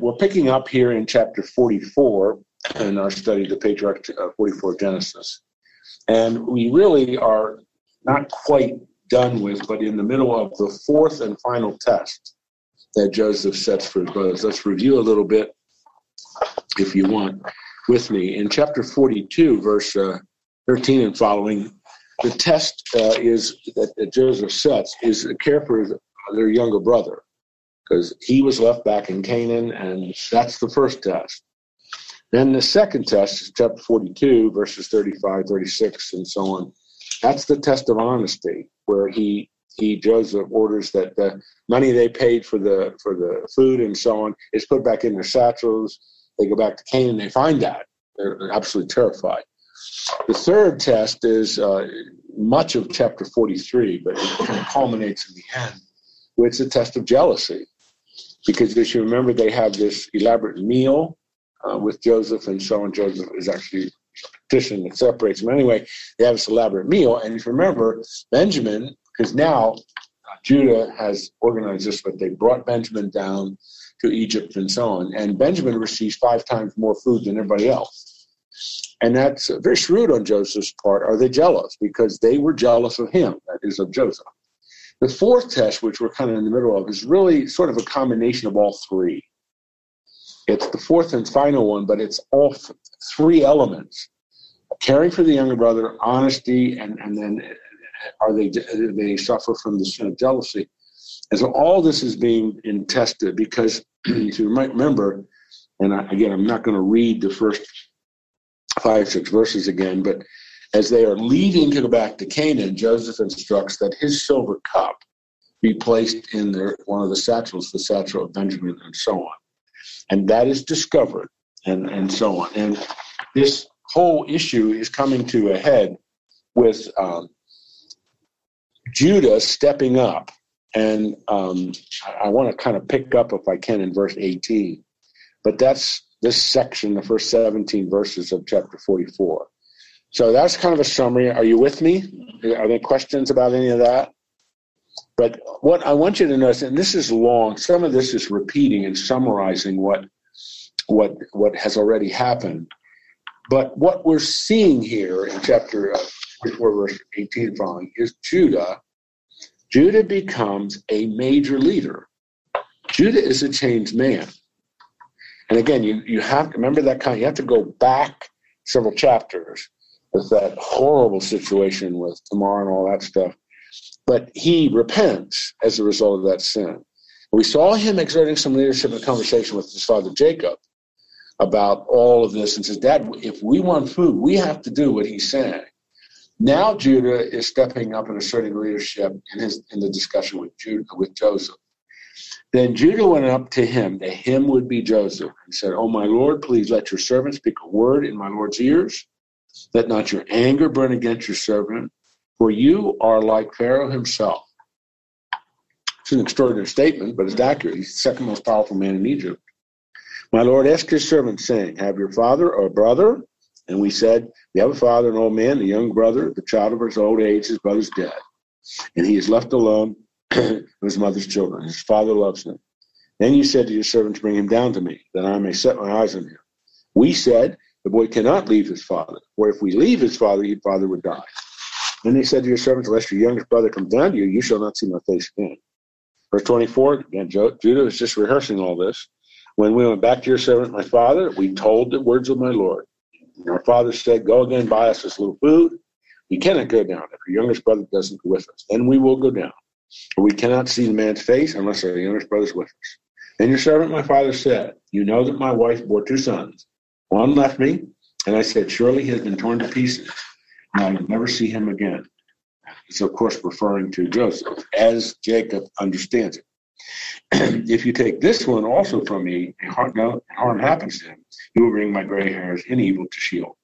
We're picking up here in chapter 44 in our study of the patriarch uh, 44 Genesis. And we really are not quite done with, but in the middle of the fourth and final test that Joseph sets for his brothers. Let's review a little bit, if you want, with me. In chapter 42, verse uh, 13 and following, the test uh, is that, that, Joseph sets is care for his, their younger brother, because he was left back in Canaan, and that's the first test. Then the second test is chapter 42, verses 35, 36, and so on. That's the test of honesty, where he he Joseph orders that the money they paid for the for the food and so on is put back in their satchels. They go back to Canaan. They find that they're absolutely terrified. The third test is uh, much of chapter 43, but it culminates in the end, with the test of jealousy, because as you remember, they have this elaborate meal uh, with Joseph, and so on. Joseph is actually a petition that separates them. Anyway, they have this elaborate meal, and if you remember, Benjamin, because now uh, Judah has organized this, but they brought Benjamin down to Egypt and so on, and Benjamin receives five times more food than everybody else. And that's very shrewd on Joseph's part. Are they jealous? Because they were jealous of him, that is, of Joseph. The fourth test, which we're kind of in the middle of, is really sort of a combination of all three. It's the fourth and final one, but it's all three elements caring for the younger brother, honesty, and, and then uh, are they, uh, they suffer from the sin of jealousy? And so all this is being tested because if you might remember, and I, again, I'm not going to read the first five, six verses again, but as they are leaving to go back to Canaan, Joseph instructs that his silver cup be placed in their, one of the satchels, the satchel of Benjamin, and so on and that is discovered, and, and so on. And this whole issue is coming to a head with um, Judah stepping up. And um, I, I want to kind of pick up, if I can, in verse 18. But that's this section, the first 17 verses of chapter 44. So that's kind of a summary. Are you with me? Are there questions about any of that? But what I want you to notice, and this is long, some of this is repeating and summarizing what what what has already happened. But what we're seeing here in chapter uh, 44, verse 18 following is Judah. Judah becomes a major leader. Judah is a changed man. And again, you, you have to remember that kind, you have to go back several chapters with that horrible situation with Tamar and all that stuff but he repents as a result of that sin. We saw him exerting some leadership in a conversation with his father Jacob about all of this and says, Dad, if we want food, we have to do what he's saying. Now Judah is stepping up and asserting leadership in his in the discussion with Judah with Joseph. Then Judah went up to him, to him would be Joseph, and said, Oh my Lord, please let your servant speak a word in my Lord's ears. Let not your anger burn against your servant, for you are like Pharaoh himself. It's an extraordinary statement, but it's accurate. He's the second most powerful man in Egypt. My Lord asked his servant, saying, Have your father or brother? And we said, We have a father, an old man, a young brother, the child of his old age, his brother's dead. And he is left alone with his mother's children. His father loves him. Then you said to your servant to bring him down to me, that I may set my eyes on him. We said, The boy cannot leave his father, for if we leave his father, his father would die. Then he said to your servants, Unless your youngest brother comes down to you, you shall not see my face again. Verse 24, again, Judah is just rehearsing all this. When we went back to your servant, my father, we told the words of my Lord. And our father said, Go again, buy us this little food. We cannot go down if your youngest brother doesn't go with us. Then we will go down. For we cannot see the man's face unless our youngest brother is with us. Then your servant, my father, said, You know that my wife bore two sons. One left me, and I said, Surely he has been torn to pieces and I will never see him again. It's, of course, referring to Joseph, as Jacob understands it. if you take this one also from me, and harm, happens to him, you will bring my gray hairs in evil to Sheol.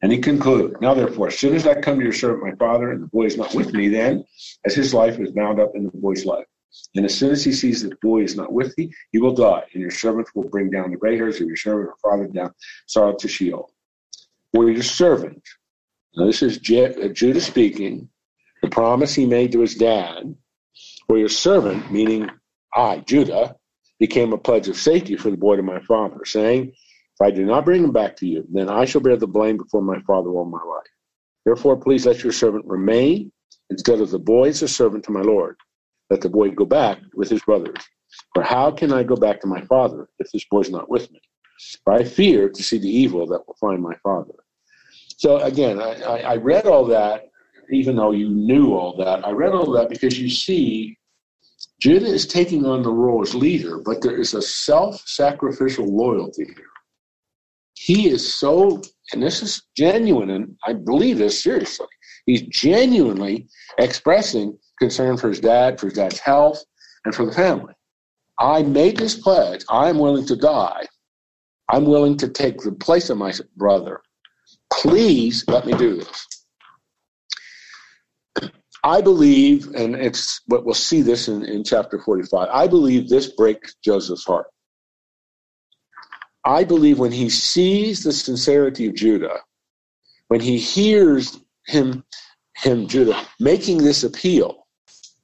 And he concluded, Now therefore, as soon as I come to your servant my father, and the boy is not with me, then, as his life is bound up in the boy's life. And as soon as he sees that the boy is not with thee, he will die, and your servant will bring down the gray hairs of your servant or father down sorrow to Sheol. For your servant now, this is uh, Judah speaking, the promise he made to his dad, for your servant, meaning I, Judah, became a pledge of safety for the boy to my father, saying, If I do not bring him back to you, then I shall bear the blame before my father all my life. Therefore, please let your servant remain instead of the boy as a servant to my Lord. Let the boy go back with his brothers. For how can I go back to my father if this boy's not with me? For I fear to see the evil that will find my father. So again, I, I, I read all that, even though you knew all that. I read all that because you see Judah is taking on the role as leader, but there is a self sacrificial loyalty here. He is so, and this is genuine, and I believe this seriously. He's genuinely expressing concern for his dad, for his dad's health, and for the family. I made this pledge. I'm willing to die. I'm willing to take the place of my brother. Please let me do this. I believe, and it's what we'll see this in, in chapter 45. I believe this breaks Joseph's heart. I believe when he sees the sincerity of Judah, when he hears him, him Judah making this appeal,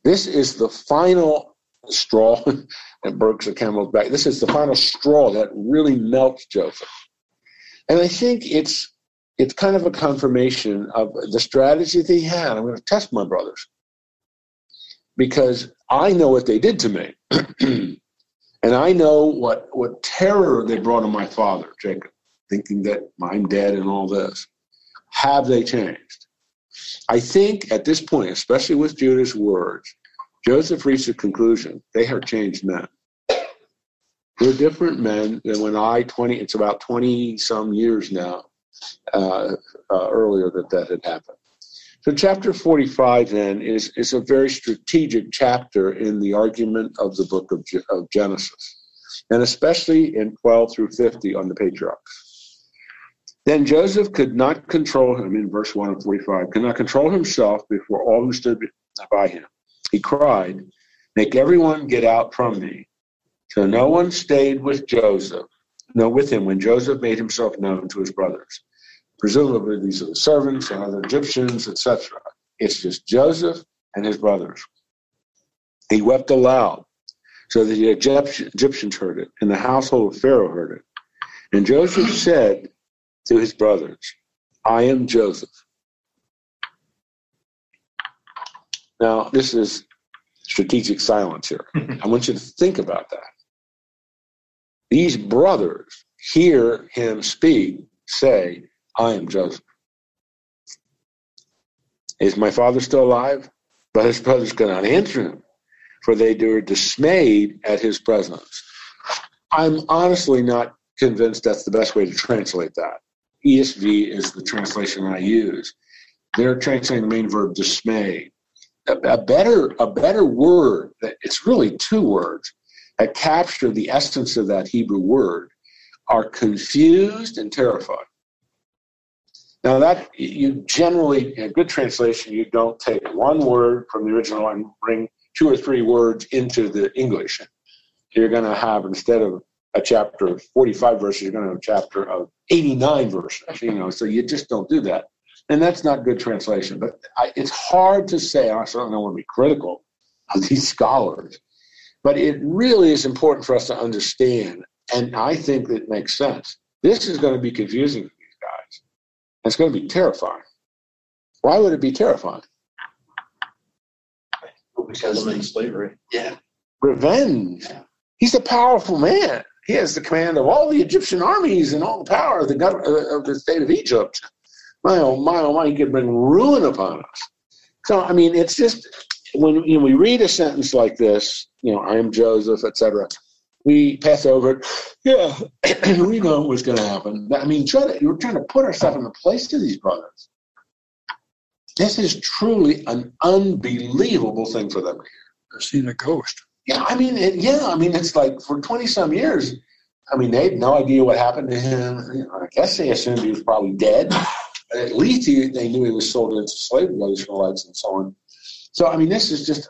this is the final straw and breaks the camel's back. This is the final straw that really melts Joseph. And I think it's it's kind of a confirmation of the strategy that he had. I'm going to test my brothers because I know what they did to me. and I know what, what terror they brought on my father, Jacob, thinking that I'm dead and all this. Have they changed? I think at this point, especially with Judah's words, Joseph reached a conclusion they are changed men. They're different men than when I, 20, it's about 20 some years now, uh, uh, earlier that that had happened. So, chapter 45 then is, is a very strategic chapter in the argument of the book of, of Genesis, and especially in 12 through 50 on the patriarchs. Then Joseph could not control him, in verse 1 of 45, could not control himself before all who stood by him. He cried, Make everyone get out from me. So no one stayed with Joseph, no, with him when Joseph made himself known to his brothers. Presumably, these are the servants and other Egyptians, etc. It's just Joseph and his brothers. He wept aloud so that the Egyptians heard it, and the household of Pharaoh heard it. And Joseph said to his brothers, I am Joseph. Now, this is strategic silence here. I want you to think about that. These brothers hear him speak, say, I am Joseph. Is my father still alive? But his brothers could not answer him, for they were dismayed at his presence. I'm honestly not convinced that's the best way to translate that. ESV is the translation I use. They're translating the main verb dismay. A, a better a better word, it's really two words, that capture the essence of that Hebrew word are confused and terrified. Now that you generally, in a good translation, you don't take one word from the original and bring two or three words into the English. You're going to have instead of a chapter of 45 verses, you're going to have a chapter of 89 verses. You know, so you just don't do that, and that's not good translation. But I, it's hard to say. I certainly don't want to be critical of these scholars, but it really is important for us to understand, and I think it makes sense. This is going to be confusing for these guys. it's going to be terrifying. Why would it be terrifying? Because of slavery. Yeah. Revenge. He's a powerful man. He has the command of all the Egyptian armies and all the power of the government uh, of the state of Egypt. My oh my oh my, he could bring ruin upon us. So I mean, it's just when you know, we read a sentence like this, you know, I am Joseph, etc we pass over it. Yeah, we know what's going to happen. I mean, try to, we're trying to put ourselves in the place of these brothers. This is truly an unbelievable thing for them to hear. They're seeing a ghost. Yeah, I mean, it, yeah, I mean, it's like for 20 some years, I mean, they had no idea what happened to him. I guess they assumed he was probably dead. But at least he, they knew he was sold into slavery by the and so on. So, I mean, this is just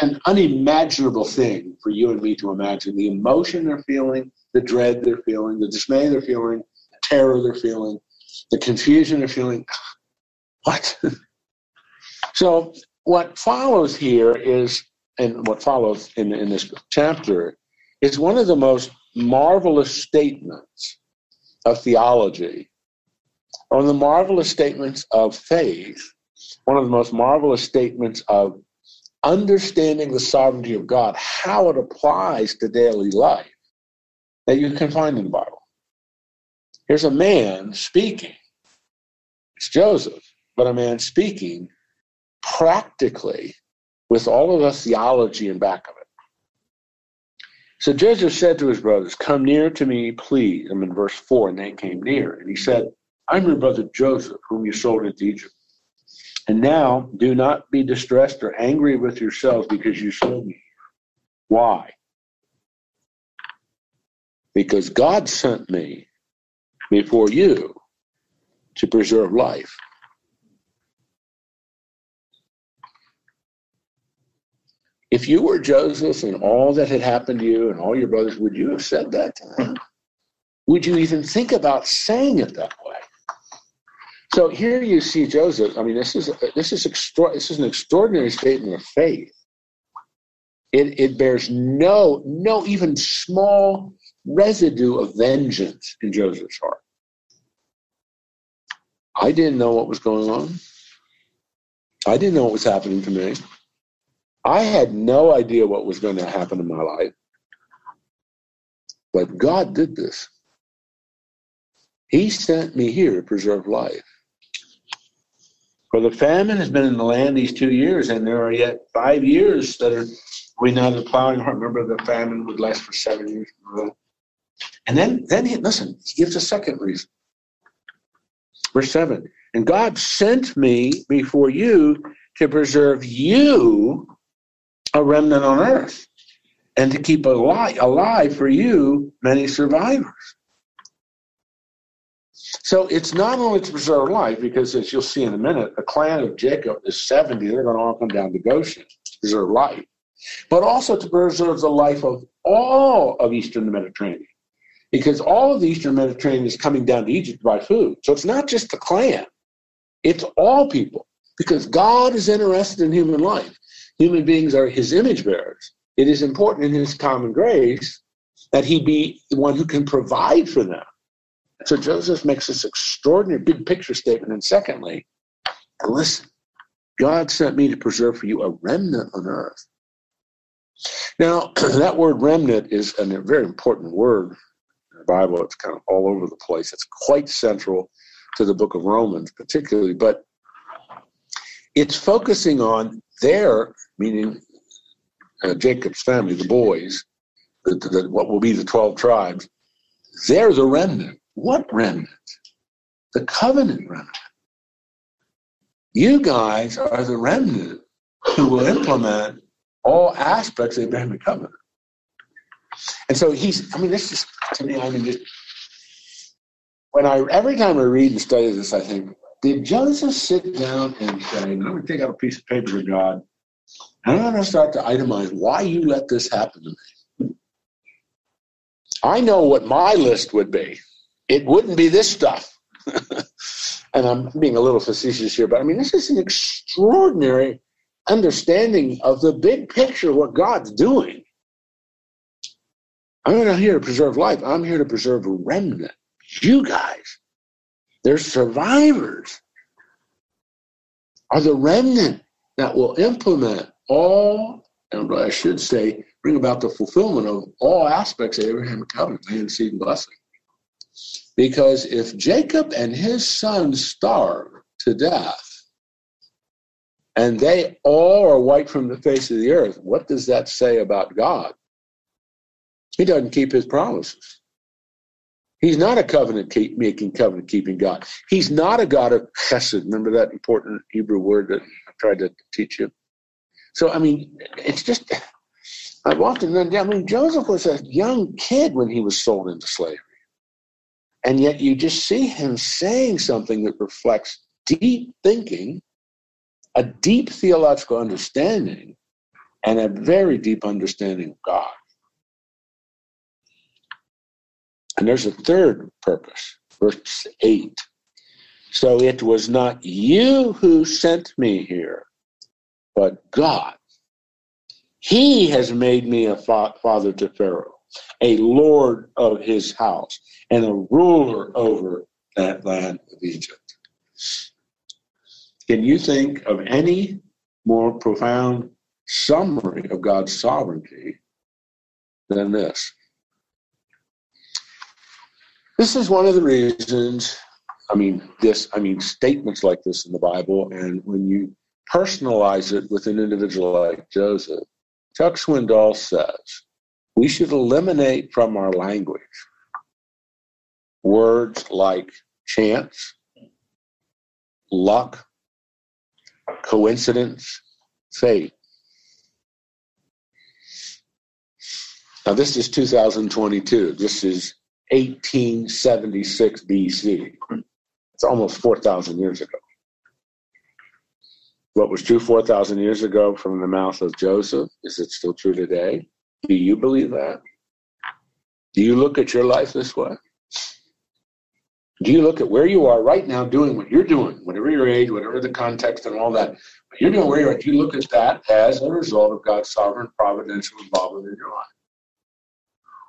an unimaginable thing for you and me to imagine the emotion they're feeling, the dread they're feeling, the dismay they're feeling, the terror they're feeling, the confusion they're feeling. What? so, what follows here is, and what follows in, in this chapter, is one of the most marvelous statements of theology, of the marvelous statements of faith, one of the most marvelous statements of understanding the sovereignty of God, how it applies to daily life that you can find in the Bible. Here's a man speaking. It's Joseph, but a man speaking practically with all of the theology in back of it. So Joseph said to his brothers, Come near to me, please. I'm in verse 4, and they came near. And he said, I'm your brother Joseph, whom you sold into Egypt. And now do not be distressed or angry with yourselves because you sold me. Why? Because God sent me before you to preserve life. If you were Joseph and all that had happened to you and all your brothers, would you have said that to him? Would you even think about saying it that way? So here you see Joseph. I mean, this is this is extra, this is an extraordinary statement of faith. It it bears no no even small residue of vengeance in Joseph's heart. I didn't know what was going on. I didn't know what was happening to me. I had no idea what was going to happen in my life. But God did this. He sent me here to preserve life. For the famine has been in the land these two years, and there are yet five years that are we now the plowing. Remember, the famine would last for seven years. And then, then he, listen, he gives a second reason. Verse 7 And God sent me before you to preserve you a remnant on earth and to keep alive, alive for you many survivors. So it's not only to preserve life, because as you'll see in a minute, the clan of Jacob is 70, they're going to all come down to Goshen to preserve life, but also to preserve the life of all of Eastern Mediterranean. Because all of the Eastern Mediterranean is coming down to Egypt to buy food. So it's not just the clan, it's all people. Because God is interested in human life human beings are his image bearers. It is important in his common grace that he be the one who can provide for them. So Joseph makes this extraordinary big picture statement. And secondly, and listen, God sent me to preserve for you a remnant on earth. Now, that word remnant is a very important word in the Bible. It's kind of all over the place. It's quite central to the book of Romans, particularly, but it's focusing on their meaning uh, Jacob's family, the boys, the, the, what will be the 12 tribes, they're the remnant. What remnant? The covenant remnant. You guys are the remnant who will implement all aspects of the Abrahamic covenant. And so he's, I mean, this is, to me, I mean, just, when I, every time I read and study this, I think, did Joseph sit down and say, I'm going to take out a piece of paper God and I'm going to start to itemize why you let this happen to me. I know what my list would be. It wouldn't be this stuff. and I'm being a little facetious here, but I mean, this is an extraordinary understanding of the big picture of what God's doing. I'm not here to preserve life. I'm here to preserve a remnant. You guys, they're survivors, are the remnant that will implement all, and I should say, bring about the fulfillment of all aspects of Abraham's covenant, land, seed, and blessing. Because if Jacob and his sons starve to death, and they all are wiped from the face of the earth, what does that say about God? He doesn't keep his promises. He's not a covenant making, covenant keeping God. He's not a God of chesed. Remember that important Hebrew word that I tried to teach you? So, I mean, it's just, I've often, I mean, Joseph was a young kid when he was sold into slavery. And yet you just see him saying something that reflects deep thinking, a deep theological understanding, and a very deep understanding of God. And there's a third purpose, verse 8. So it was not you who sent me here, but God. He has made me a fa- father to Pharaoh a lord of his house, and a ruler over that land of Egypt. Can you think of any more profound summary of God's sovereignty than this? This is one of the reasons, I mean, this, I mean, statements like this in the Bible, and when you personalize it with an individual like Joseph, Chuck Swindoll says we should eliminate from our language words like chance, luck, coincidence, fate. Now, this is 2022. This is 1876 BC. It's almost 4,000 years ago. What was true 4,000 years ago from the mouth of Joseph, is it still true today? Do you believe that? Do you look at your life this way? Do you look at where you are right now doing what you're doing, whatever your age, whatever the context and all that, but you're doing where you're do you look at that as a result of God's sovereign providential involvement in your life?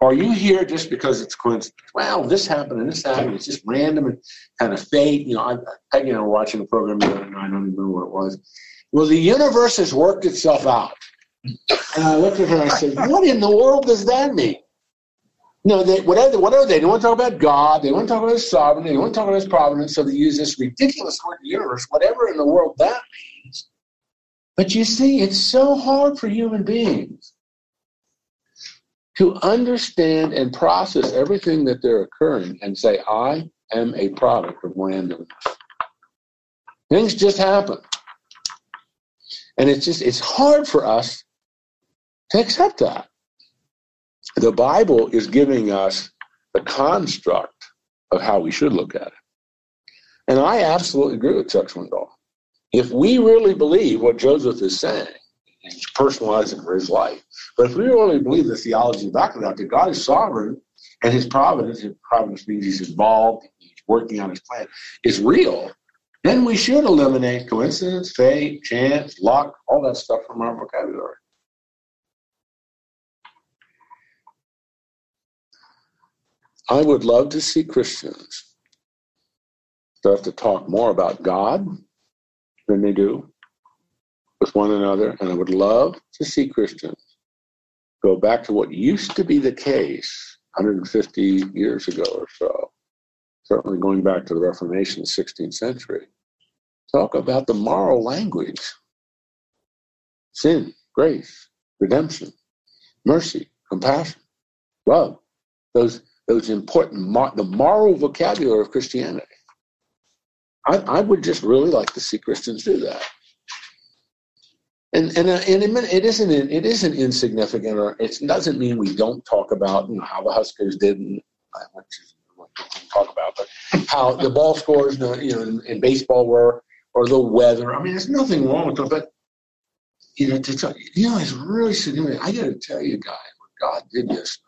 Are you here just because it's coincidence? Well, this happened and this happened. It's just random and kind of fate. You know, I, I were watching a program the other night. I don't even remember what it was. Well, the universe has worked itself out. And I looked at her and I said, What in the world does that mean? No, they, whatever, whatever they, they want to talk about God, they want to talk about His sovereignty, they want to talk about His providence, so they use this ridiculous word, universe, whatever in the world that means. But you see, it's so hard for human beings to understand and process everything that they're occurring and say, I am a product of randomness. Things just happen. And it's just, it's hard for us to accept that. The Bible is giving us the construct of how we should look at it. And I absolutely agree with Chuck Swindoll. If we really believe what Joseph is saying, personalizing for his life, but if we really believe the theology back of that, that God is sovereign and his providence, his providence means he's involved, he's working on his plan, is real, then we should eliminate coincidence, fate, chance, luck, all that stuff from our vocabulary. I would love to see Christians start to talk more about God than they do with one another, and I would love to see Christians go back to what used to be the case 150 years ago or so, certainly going back to the Reformation, the 16th century, talk about the moral language sin, grace, redemption, mercy, compassion, love, those those important, the moral vocabulary of Christianity. I, I would just really like to see Christians do that. And and uh, and it isn't it isn't insignificant, or it doesn't mean we don't talk about you know how the Huskers did, and talk about, but how the ball scores, you know, in, in, baseball were, or the weather. I mean, there's nothing wrong with it, but you know, to tell, you know, it's really significant. I got to tell you, guys, what God did yesterday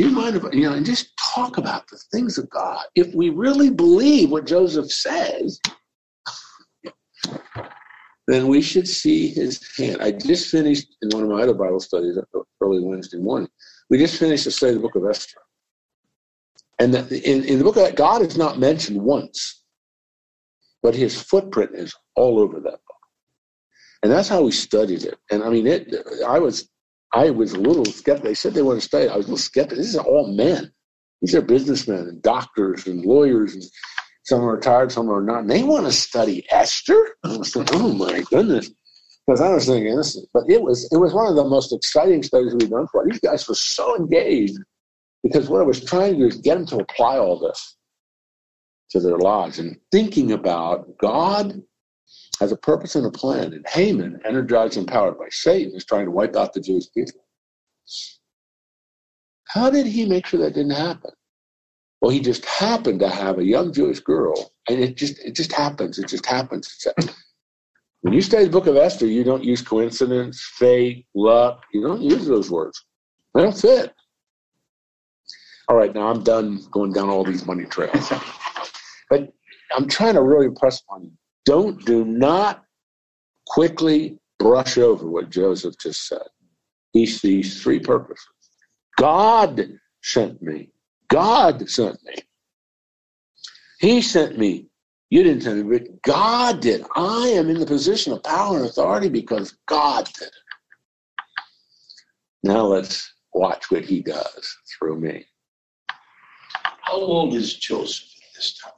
do you mind if, you know, and just talk about the things of God? If we really believe what Joseph says, then we should see his hand. I just finished in one of my other Bible studies uh, early Wednesday morning. We just finished to study of the book of Esther. And in, in the book of that, God is not mentioned once, but his footprint is all over that book. And that's how we studied it. And I mean, it. I was I was a little skeptical. They said they want to study. I was a little skeptical. This is all men. These are businessmen and doctors and lawyers, and some are retired, some are not. And they want to study Esther. I was thinking, oh my goodness, because I was thinking this. But it was it was one of the most exciting studies we've done for. These guys were so engaged because what I was trying to do is get them to apply all this to their lives and thinking about God has a purpose and a plan. And Haman, energized and powered by Satan, is trying to wipe out the Jewish people. How did he make sure that didn't happen? Well, he just happened to have a young Jewish girl, and it just it just happens. It just happens. When you study the book of Esther, you don't use coincidence, fate, luck. You don't use those words. They don't fit. All right, now I'm done going down all these money trails. But I'm trying to really impress upon you don't do not quickly brush over what Joseph just said. he sees three purposes. God sent me. God sent me. He sent me. You didn't send me, but God did. I am in the position of power and authority because God did it. Now let's watch what he does through me. How old is Joseph at this time?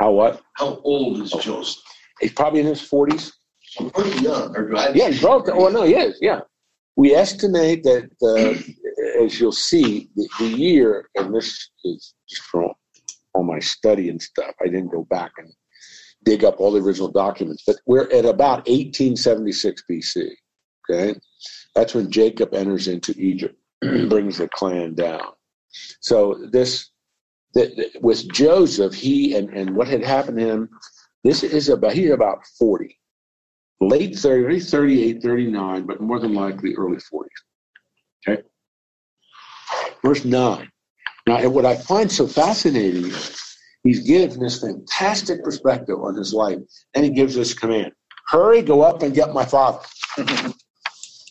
How what? How old is Joseph? He's probably in his 40s. So pretty young. Or Yeah, he's relative. Oh, no, he is. Yeah. We estimate that, uh, as you'll see, the, the year, and this is from all my study and stuff. I didn't go back and dig up all the original documents, but we're at about 1876 BC. Okay. That's when Jacob enters into Egypt, brings the clan down. So this, with Joseph, he and, and what had happened to him, this is about, he's about 40 late 30, 38, 39, but more than likely early 40s. Okay? Verse 9. Now, and what I find so fascinating is he's given this fantastic perspective on his life, and he gives this command Hurry, go up and get my father.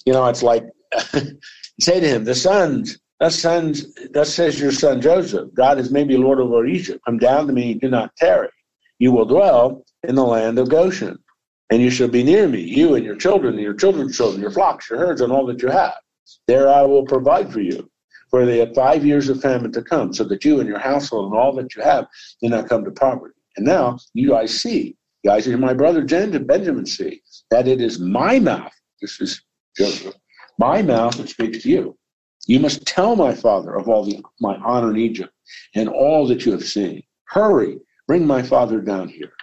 you know, it's like, say to him, The sons, that sons, that says your son Joseph, God has made maybe Lord over Egypt. Come down to me, do not tarry. You will dwell in the land of Goshen and you shall be near me, you and your children, and your children's children, your flocks, your herds, and all that you have. There I will provide for you, for they have five years of famine to come, so that you and your household and all that you have do not come to poverty. And now you guys see, you guys, and my brother Benjamin see, that it is my mouth, this is Joseph, my mouth that speaks to you. You must tell my father of all the, my honor in Egypt and all that you have seen. Hurry, bring my father down here.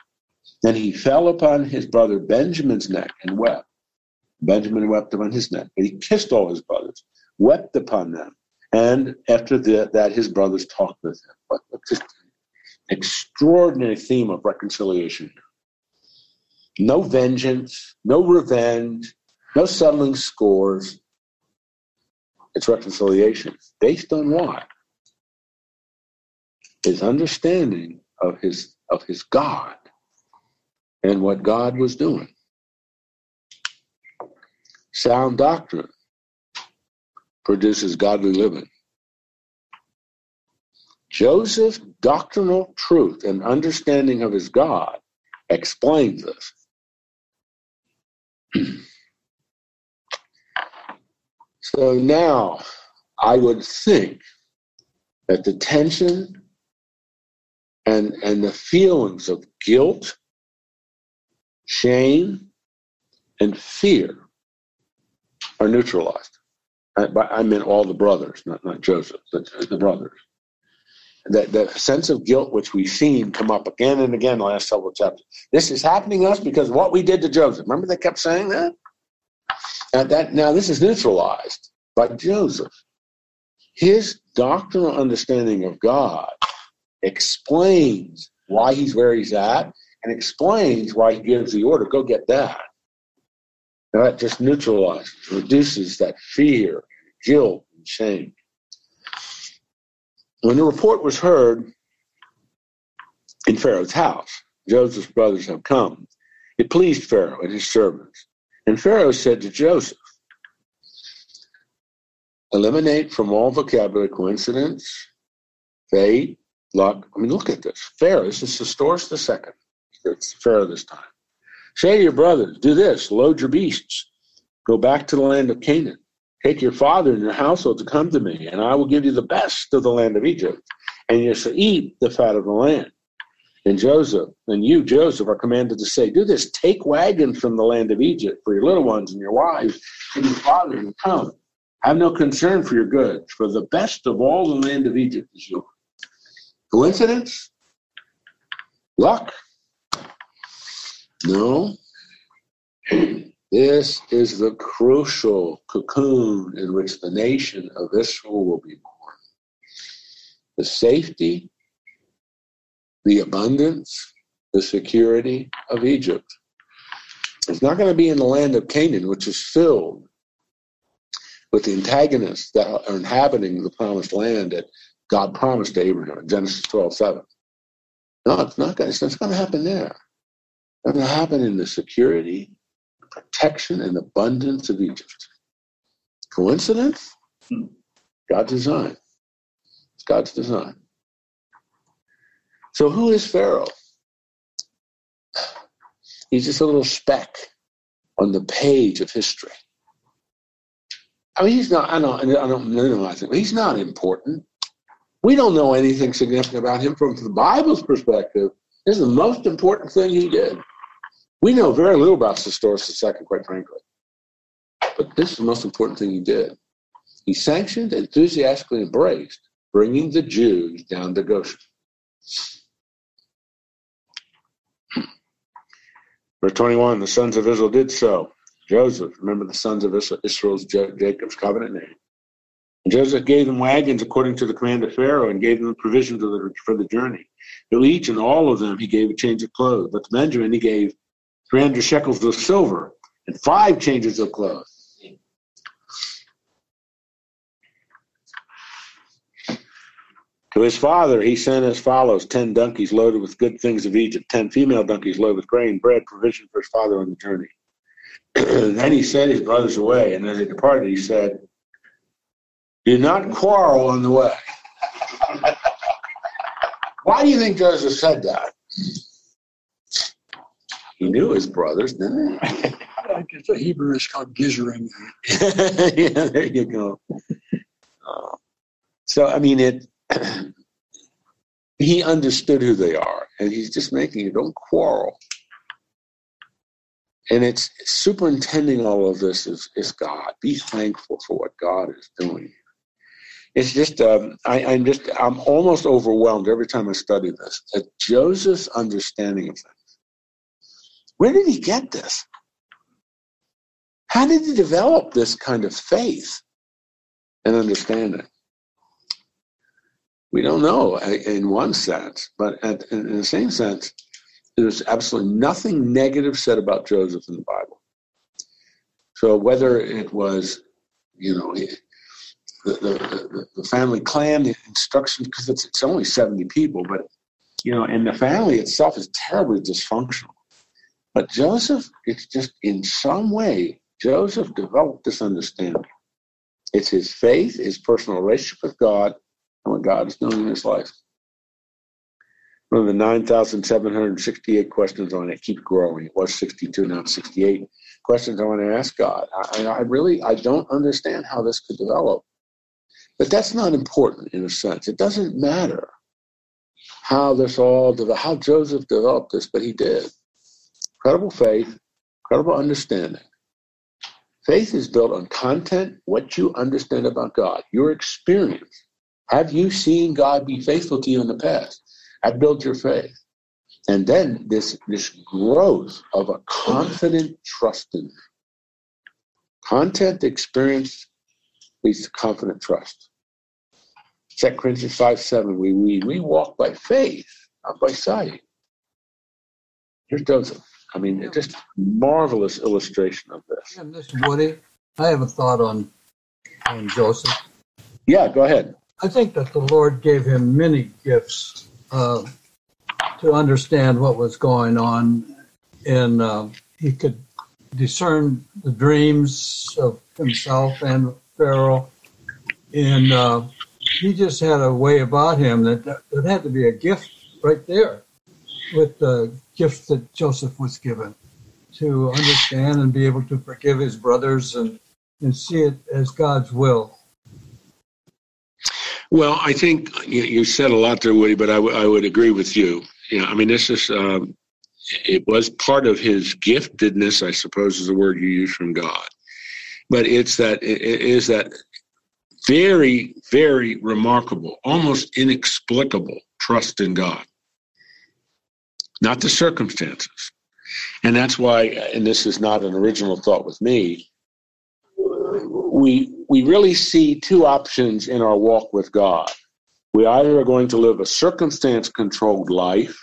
Then he fell upon his brother Benjamin's neck and wept. Benjamin wept upon his neck, but he kissed all his brothers, wept upon them. And after the, that, his brothers talked with him. But just extraordinary theme of reconciliation. No vengeance, no revenge, no settling scores. It's reconciliation. Based on what? His understanding of his of his God and what God was doing. Sound doctrine produces godly living. Joseph's doctrinal truth and understanding of his God explains this. so now I would think that the tension and, and the feelings of guilt shame, and fear are neutralized. I, I meant all the brothers, not, not Joseph, but the brothers. That the sense of guilt which we've seen come up again and again the last several chapters. This is happening to us because what we did to Joseph. Remember they kept saying that? That now this is neutralized by Joseph. His doctrinal understanding of God explains why he's where he's at and explains why he gives the order go get that. Now that just neutralizes, reduces that fear, guilt, and shame. When the report was heard in Pharaoh's house, Joseph's brothers have come. It pleased Pharaoh and his servants. And Pharaoh said to Joseph, Eliminate from all vocabulary coincidence, fate, luck. I mean, look at this. Pharaoh, this is Sesostris the second. It's Pharaoh this time. Say to your brothers, do this, load your beasts, go back to the land of Canaan. Take your father and your household to come to me, and I will give you the best of the land of Egypt, and you shall eat the fat of the land. And Joseph, and you, Joseph, are commanded to say, Do this, take wagons from the land of Egypt for your little ones and your wives and your father, and come. Have no concern for your goods, for the best of all the land of Egypt is yours. Coincidence? Luck? No. This is the crucial cocoon in which the nation of Israel will be born. The safety, the abundance, the security of Egypt. It's not going to be in the land of Canaan, which is filled with the antagonists that are inhabiting the promised land that God promised to Abraham in Genesis 12 7. No, it's not going, it's not going to happen there. It's going to happen in the security, protection, and abundance of Egypt. Coincidence? Hmm. God's design. It's God's design. So who is Pharaoh? He's just a little speck on the page of history. I mean, he's not, I don't, I don't minimize him. He's not important. We don't know anything significant about him from the Bible's perspective. This is the most important thing he did. We know very little about Sesostris II, quite frankly. But this is the most important thing he did. He sanctioned, enthusiastically embraced, bringing the Jews down to Goshen. Verse 21 The sons of Israel did so. Joseph, remember the sons of Israel's Jacob's covenant name. And Joseph gave them wagons according to the command of Pharaoh and gave them provisions for the journey. To each and all of them he gave a change of clothes. But to Benjamin he gave 300 shekels of silver and five changes of clothes. To his father he sent as follows ten donkeys loaded with good things of Egypt, ten female donkeys loaded with grain, bread, provision for his father on the journey. then he sent his brothers away, and as they departed, he said, Do not quarrel on the way. Why do you think Joseph said that? He knew his brothers, didn't he? I guess the Hebrew is called gizering. yeah, there you go. Uh, so, I mean, it he understood who they are, and he's just making it. Don't quarrel. And it's superintending all of this is, is God. Be thankful for what God is doing. It's just um, I, I'm just I'm almost overwhelmed every time I study this. At Joseph's understanding of things. Where did he get this? How did he develop this kind of faith and understanding? We don't know in one sense, but in the same sense, there's absolutely nothing negative said about Joseph in the Bible. So whether it was, you know, the, the, the family clan, the instructions, because it's, it's only 70 people, but, you know, and the family itself is terribly dysfunctional. But Joseph, it's just in some way, Joseph developed this understanding. It's his faith, his personal relationship with God, and what God is doing in his life. One of the 9,768 questions on it keep growing. It was 62, now 68 questions I want to ask God. I, I really, I don't understand how this could develop. But that's not important in a sense. It doesn't matter how this all how Joseph developed this, but he did. Incredible faith, incredible understanding. Faith is built on content, what you understand about God, your experience. Have you seen God be faithful to you in the past? I built your faith. And then this, this growth of a confident trust in Content experience leads to confident trust. 2 Corinthians 5 7, we, we, we walk by faith, not by sight. Here's Joseph. I mean, just marvelous illustration of this. Yeah, Mr. Woody, I have a thought on, on Joseph. Yeah, go ahead. I think that the Lord gave him many gifts uh, to understand what was going on, and uh, he could discern the dreams of himself and Pharaoh, and uh, he just had a way about him that that had to be a gift right there, with the gift that Joseph was given to understand and be able to forgive his brothers and and see it as God's will. Well, I think you said a lot there, Woody, but I, w- I would agree with you. I mean, this is, um, it was part of his giftedness, I suppose is the word you use from God. But it's that, it is that very, very remarkable, almost inexplicable trust in God, not the circumstances. And that's why, and this is not an original thought with me, we we really see two options in our walk with God. We either are going to live a circumstance controlled life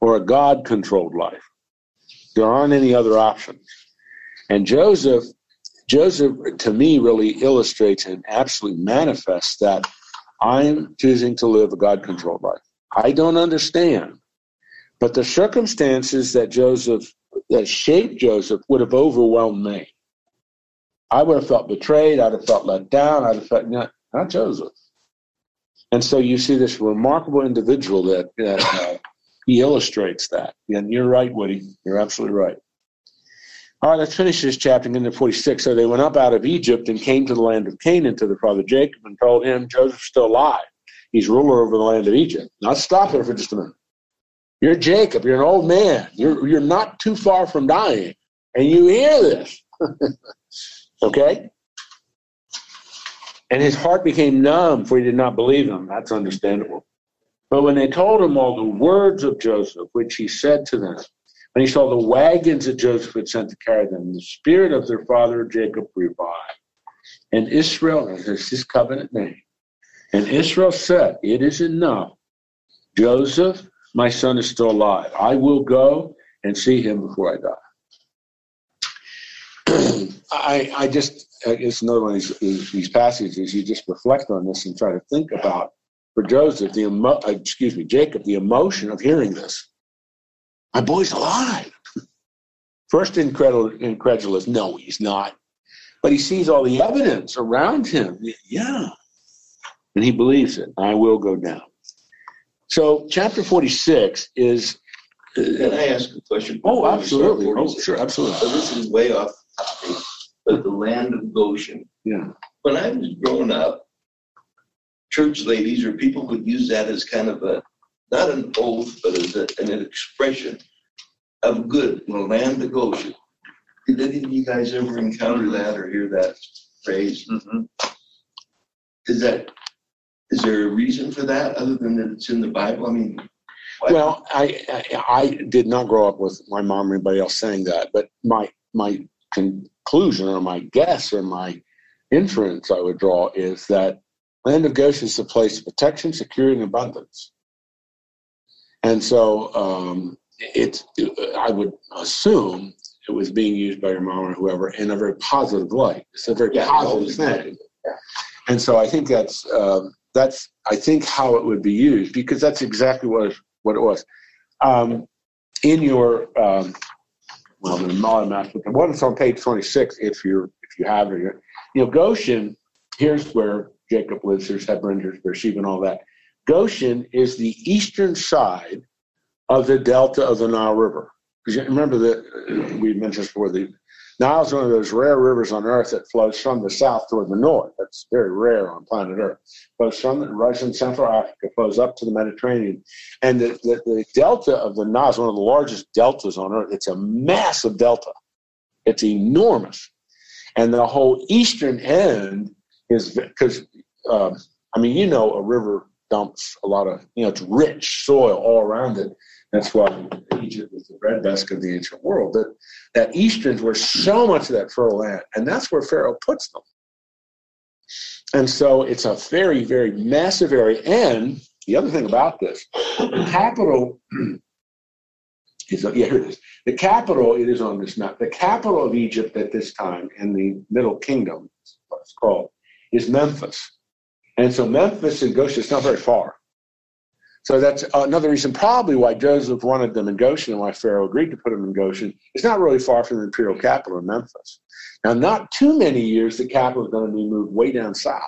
or a God controlled life. There aren't any other options. And Joseph, Joseph to me really illustrates and absolutely manifests that I'm choosing to live a God controlled life. I don't understand. But the circumstances that Joseph that shaped Joseph would have overwhelmed me. I would have felt betrayed. I'd have felt let down. I'd have felt not, not Joseph. And so you see this remarkable individual that, that uh, he illustrates that. And you're right, Woody. You're absolutely right. All right, let's finish this chapter into 46. So they went up out of Egypt and came to the land of Canaan to their father Jacob and told him, Joseph's still alive. He's ruler over the land of Egypt. Now stop there for just a minute. You're Jacob. You're an old man. You're, you're not too far from dying. And you hear this. okay? And his heart became numb, for he did not believe them. That's understandable. But when they told him all the words of Joseph, which he said to them, when he saw the wagons that Joseph had sent to carry them, the spirit of their father Jacob revived. And Israel, is his covenant name, and Israel said, It is enough. Joseph, my son, is still alive. I will go and see him before I die. I, I just, it's another one of these, these passages, you just reflect on this and try to think about for Joseph, the emo- uh, excuse me, Jacob, the emotion of hearing this. My boy's alive. First incredulous, incredulous, no, he's not. But he sees all the evidence around him. Yeah. And he believes it. I will go down. So, chapter 46 is. Can I ask a question? Oh, absolutely. Oh, sure, absolutely. So, this is way off topic, but the land of Goshen. Yeah. When I was growing up, church ladies or people would use that as kind of a, not an oath, but as a, an expression of good, the land of Goshen. Did any of you guys ever encounter that or hear that phrase? Mm-hmm. Is that, is there a reason for that other than that it's in the Bible? I mean, why- Well, I, I I did not grow up with my mom or anybody else saying that, but my my conclusion or my guess or my inference I would draw is that land of Goshen is a place of protection, security, and abundance. And so um, it's I would assume it was being used by your mom or whoever in a very positive light. It's a very Yeah, positive thing. yeah. And so I think that's um, that's I think how it would be used because that's exactly what what it was. Um, in your um, well, the master, the one that's on page twenty six, if you're if you have it, you know Goshen. Here's where Jacob lives. There's Hebron, there's Beersheba, and all that. Goshen is the eastern side of the delta of the Nile River. Because remember that uh, we mentioned before the Nile is one of those rare rivers on Earth that flows from the south toward the north. That's very rare on planet Earth. Flows from the in Central Africa, flows up to the Mediterranean, and the, the, the delta of the Nile is one of the largest deltas on Earth. It's a massive delta. It's enormous, and the whole eastern end is because um, I mean you know a river dumps a lot of you know it's rich soil all around it. That's why Egypt was the breadbasket of the ancient world. That that eastern's were so much of that fertile land, and that's where Pharaoh puts them. And so it's a very, very massive area. And the other thing about this, the capital is yeah, here it is. The capital, it is on this map. The capital of Egypt at this time in the Middle Kingdom, what it's called, is Memphis. And so Memphis and Goshen is not very far. So that's another reason, probably, why Joseph wanted them in Goshen and why Pharaoh agreed to put them in Goshen. It's not really far from the imperial capital in Memphis. Now, not too many years, the capital is going to be moved way down south.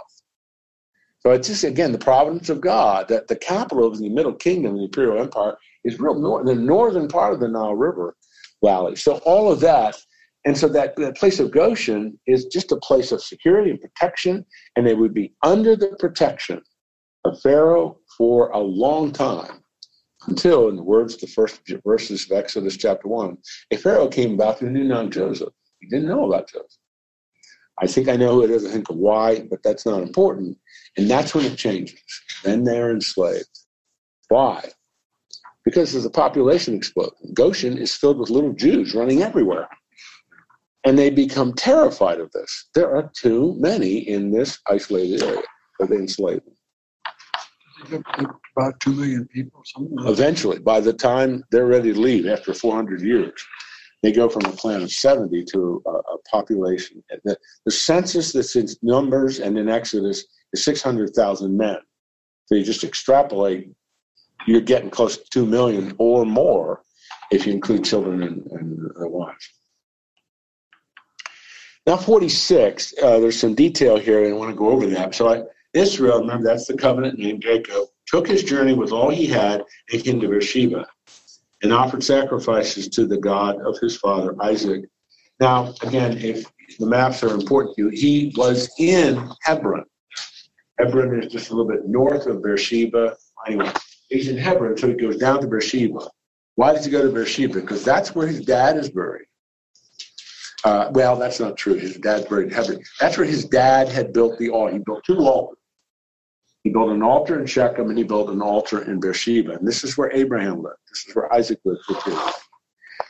So it's just, again, the providence of God that the capital of the Middle Kingdom, the imperial empire, is real north, the northern part of the Nile River Valley. So all of that, and so that, that place of Goshen is just a place of security and protection, and they would be under the protection of Pharaoh for a long time until, in the words of the first verses of Exodus chapter 1, a Pharaoh came about who knew not Joseph. He didn't know about Joseph. I think I know who it is. I think of why, but that's not important. And that's when it changes. Then they're enslaved. Why? Because there's a population explosion. Goshen is filled with little Jews running everywhere. And they become terrified of this. There are too many in this isolated area. So they enslave them. About two million people, like. Eventually, by the time they're ready to leave after 400 years, they go from a plan of 70 to a, a population. The, the census that's in Numbers and in Exodus is 600,000 men. So you just extrapolate, you're getting close to 2 million or more if you include children and, and wives. Now, 46, uh, there's some detail here, and I want to go over that. So, I, Israel, remember that's the covenant named Jacob, took his journey with all he had and came to Beersheba and offered sacrifices to the God of his father Isaac. Now, again, if the maps are important to you, he was in Hebron. Hebron is just a little bit north of Beersheba. Anyway, he's in Hebron, so he goes down to Beersheba. Why does he go to Beersheba? Because that's where his dad is buried. Uh, well, that's not true. His dad's buried in Hebron. That's where his dad had built the altar. He built two altars. He built an altar in Shechem and he built an altar in Beersheba. And this is where Abraham lived. This is where Isaac lived for two.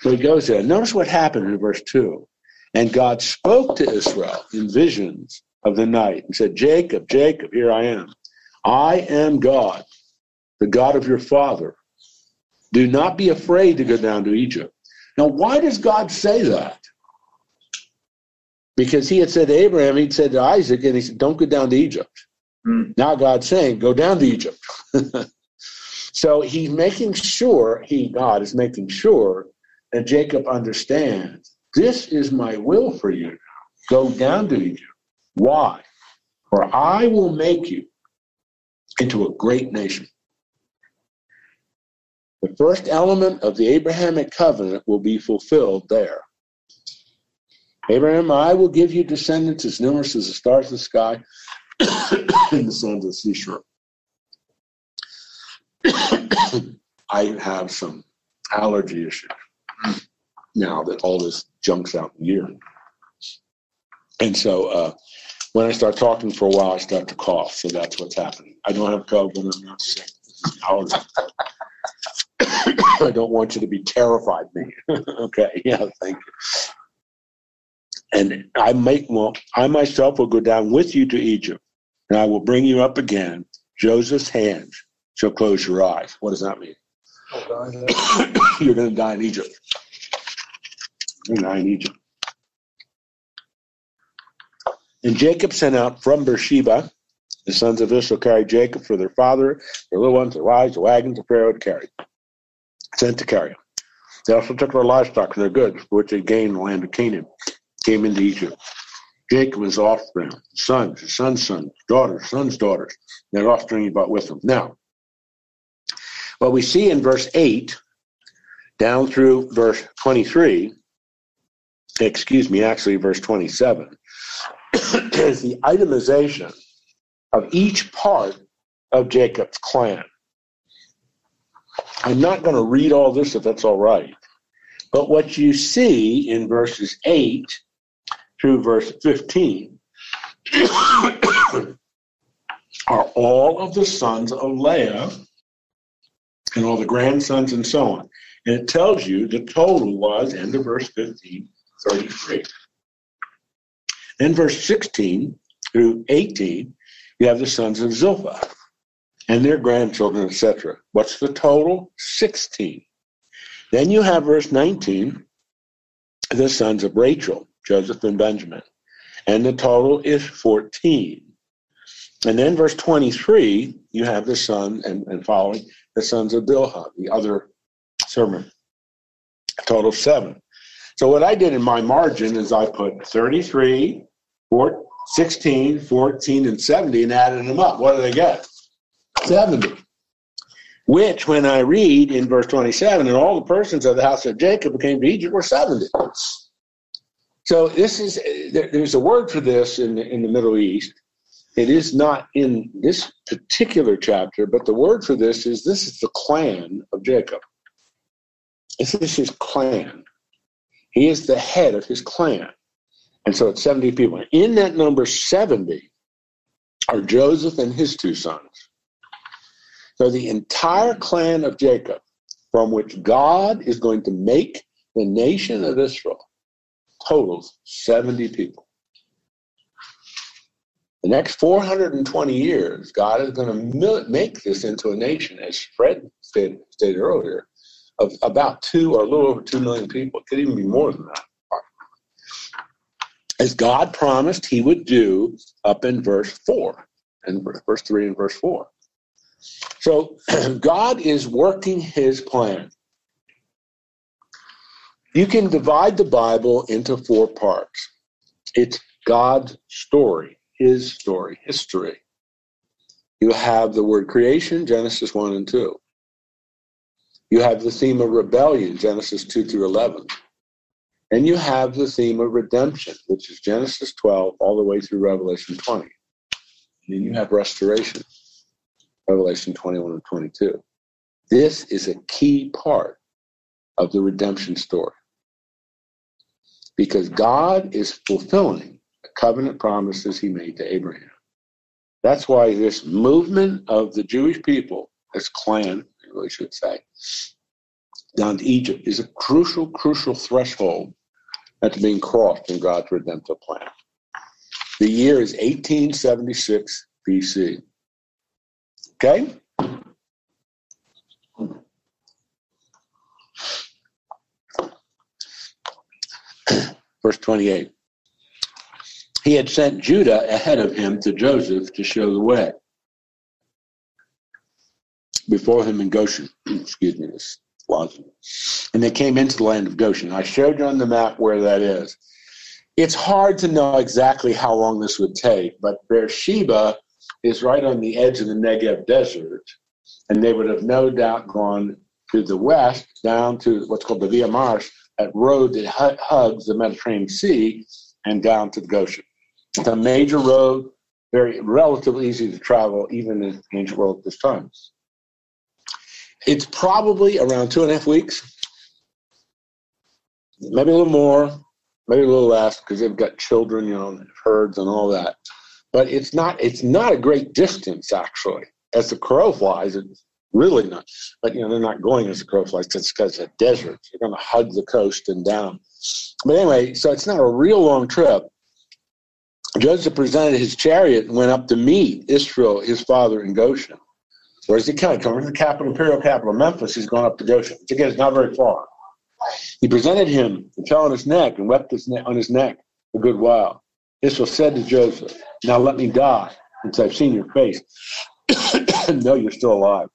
So he goes there. Notice what happened in verse 2. And God spoke to Israel in visions of the night and said, Jacob, Jacob, here I am. I am God, the God of your father. Do not be afraid to go down to Egypt. Now, why does God say that? Because he had said to Abraham, he'd said to Isaac, and he said, Don't go down to Egypt. Mm. Now God's saying, Go down to Egypt. so he's making sure, he, God, is making sure that Jacob understands this is my will for you. Go down to Egypt. Why? For I will make you into a great nation. The first element of the Abrahamic covenant will be fulfilled there. Abraham, I will give you descendants as numerous as the stars of the sky and the sands of the seashore. I have some allergy issues now that all this junk's out in the ear. And so uh, when I start talking for a while, I start to cough. So that's what's happening. I don't have COVID. I'm not sick. I don't want you to be terrified me. okay, yeah, thank you. And I make well, I myself will go down with you to Egypt, and I will bring you up again. Joseph's hands shall close your eyes. What does that mean? You're going to die in Egypt. You're going to die in Egypt. And Jacob sent out from Beersheba the sons of Israel carried Jacob for their father, their little ones, their wives, the wagons of Pharaoh to carry. Sent to carry. They also took their livestock and their goods, which they gained in the land of Canaan, came into Egypt. Jacob and his offspring, sons, his son's sons, daughters, sons' daughters, their offspring he brought with him. Now, what we see in verse 8 down through verse 23, excuse me, actually verse 27, is the itemization of each part of Jacob's clan. I'm not going to read all this if that's all right. But what you see in verses 8 through verse 15 are all of the sons of Leah and all the grandsons and so on. And it tells you the total was, end of verse 15, 33. Then verse 16 through 18, you have the sons of Zilpah and their grandchildren, etc. What's the total? 16. Then you have verse 19, the sons of Rachel, Joseph and Benjamin. And the total is 14. And then verse 23, you have the son and, and following the sons of Bilhah, the other sermon. Total seven. So what I did in my margin is I put 33, 14, 16, 14, and 70 and added them up. What do they get? 70. Which, when I read in verse 27, and all the persons of the house of Jacob came to Egypt were 70. So this is there's a word for this in in the Middle East. It is not in this particular chapter, but the word for this is this is the clan of Jacob. This is his clan. He is the head of his clan. And so it's 70 people. In that number 70 are Joseph and his two sons. So the entire clan of Jacob, from which God is going to make the nation of Israel, totals 70 people. The next 420 years, God is going to make this into a nation, as Fred stated, stated earlier, of about two or a little over two million people. It could even be more than that as God promised he would do up in verse 4 and verse 3 and verse 4. So God is working his plan. You can divide the Bible into four parts. It's God's story, his story, history. You have the word creation, Genesis 1 and 2. You have the theme of rebellion, Genesis 2 through 11. And you have the theme of redemption, which is Genesis 12 all the way through Revelation 20. And you have restoration, Revelation 21 and 22. This is a key part of the redemption story because God is fulfilling the covenant promises he made to Abraham. That's why this movement of the Jewish people, this clan, I really should say, down to Egypt is a crucial, crucial threshold that's being crossed in God's redemptive plan. The year is 1876 BC. Okay? Verse 28. He had sent Judah ahead of him to Joseph to show the way. Before him in Goshen. Excuse me, this. And they came into the land of Goshen. I showed you on the map where that is. It's hard to know exactly how long this would take, but Beersheba is right on the edge of the Negev desert, and they would have no doubt gone to the west down to what's called the Via Maris, that road that hugs the Mediterranean Sea, and down to the Goshen. It's a major road, very relatively easy to travel, even in the ancient world at this time. It's probably around two and a half weeks, maybe a little more, maybe a little less, because they've got children, you know, herds and all that. But it's not it's not a great distance actually. As the crow flies, it's really not. But you know, they're not going as the crow flies because it's a desert. You're going to hug the coast and down. But anyway, so it's not a real long trip. Joseph presented his chariot and went up to meet Israel, his father, in Goshen. Where's he coming? Coming from the capital, imperial capital, Memphis. He's going up to Goshen. Again, it's not very far. He presented him and fell on his neck and wept his ne- on his neck a good while. Israel said to Joseph, Now let me die, since I've seen your face. no, you're still alive.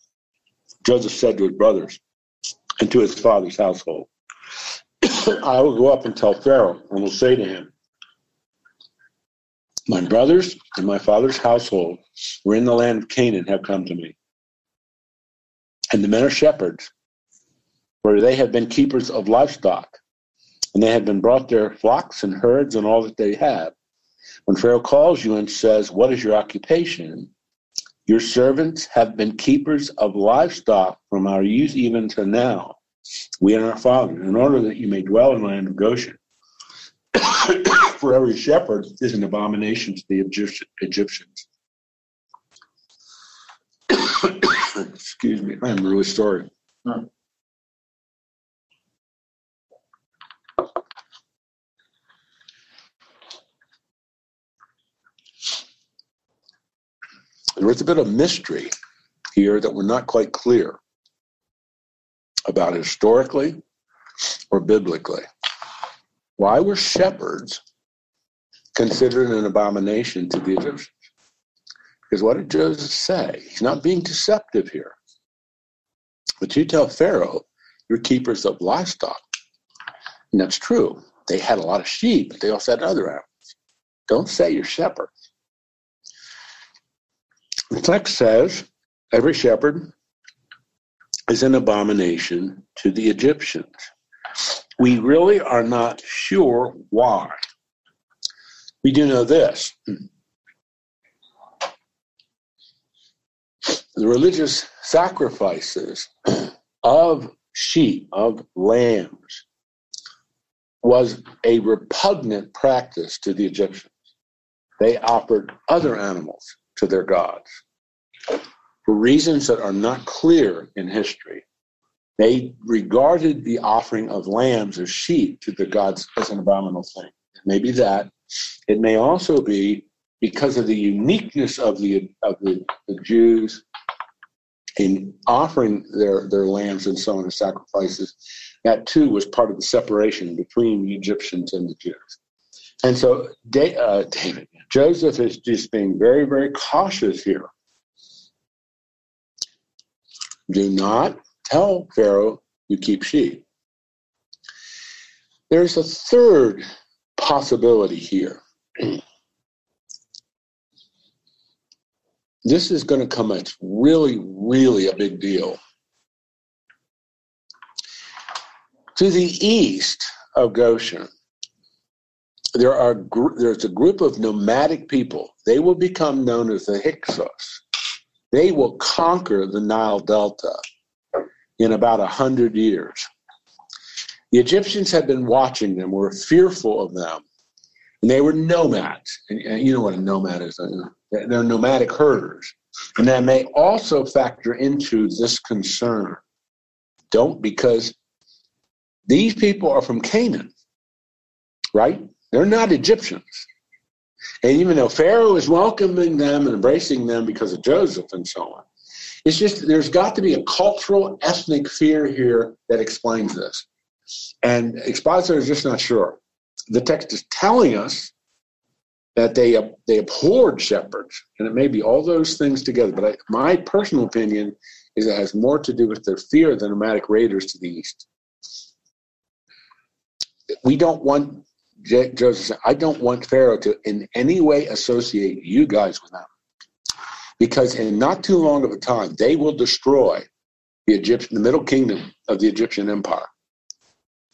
Joseph said to his brothers and to his father's household, I will go up and tell Pharaoh, and will say to him, My brothers and my father's household were in the land of Canaan have come to me. And the men are shepherds, for they have been keepers of livestock, and they have been brought their flocks and herds and all that they have. When Pharaoh calls you and says, What is your occupation? Your servants have been keepers of livestock from our youth even to now, we and our fathers, in order that you may dwell in the land of Goshen. For every shepherd is an abomination to the Egyptians. Excuse me, I'm really sorry. There is a bit of mystery here that we're not quite clear about historically or biblically. Why were shepherds considered an abomination to the Egyptians? Because what did Joseph say? He's not being deceptive here. But you tell Pharaoh, you're keepers of livestock. And that's true. They had a lot of sheep, but they also had other animals. Don't say you're shepherds. The text says every shepherd is an abomination to the Egyptians. We really are not sure why. We do know this. The religious sacrifices of sheep, of lambs, was a repugnant practice to the Egyptians. They offered other animals to their gods. For reasons that are not clear in history, they regarded the offering of lambs or sheep to the gods as an abominable thing. It may be that. It may also be because of the uniqueness of the of the, the Jews in offering their, their lambs and so on as sacrifices. That too was part of the separation between the Egyptians and the Jews. And so uh, David, Joseph is just being very, very cautious here. Do not tell Pharaoh you keep sheep. There's a third possibility here this is going to come, it's really, really a big deal. To the east of Goshen, there are there's a group of nomadic people. They will become known as the Hyksos. They will conquer the Nile Delta in about a hundred years. The Egyptians had been watching them, were fearful of them, and they were nomads. And, and you know what a nomad is? They're nomadic herders. And that may also factor into this concern. Don't, because these people are from Canaan, right? They're not Egyptians. And even though Pharaoh is welcoming them and embracing them because of Joseph and so on, it's just there's got to be a cultural, ethnic fear here that explains this. And expositor is just not sure. The text is telling us that they they abhorred shepherds, and it may be all those things together. But I, my personal opinion is it has more to do with their fear of the nomadic raiders to the east. We don't want Joseph said, I don't want Pharaoh to in any way associate you guys with them. Because in not too long of a time, they will destroy the Egyptian, the middle kingdom of the Egyptian empire.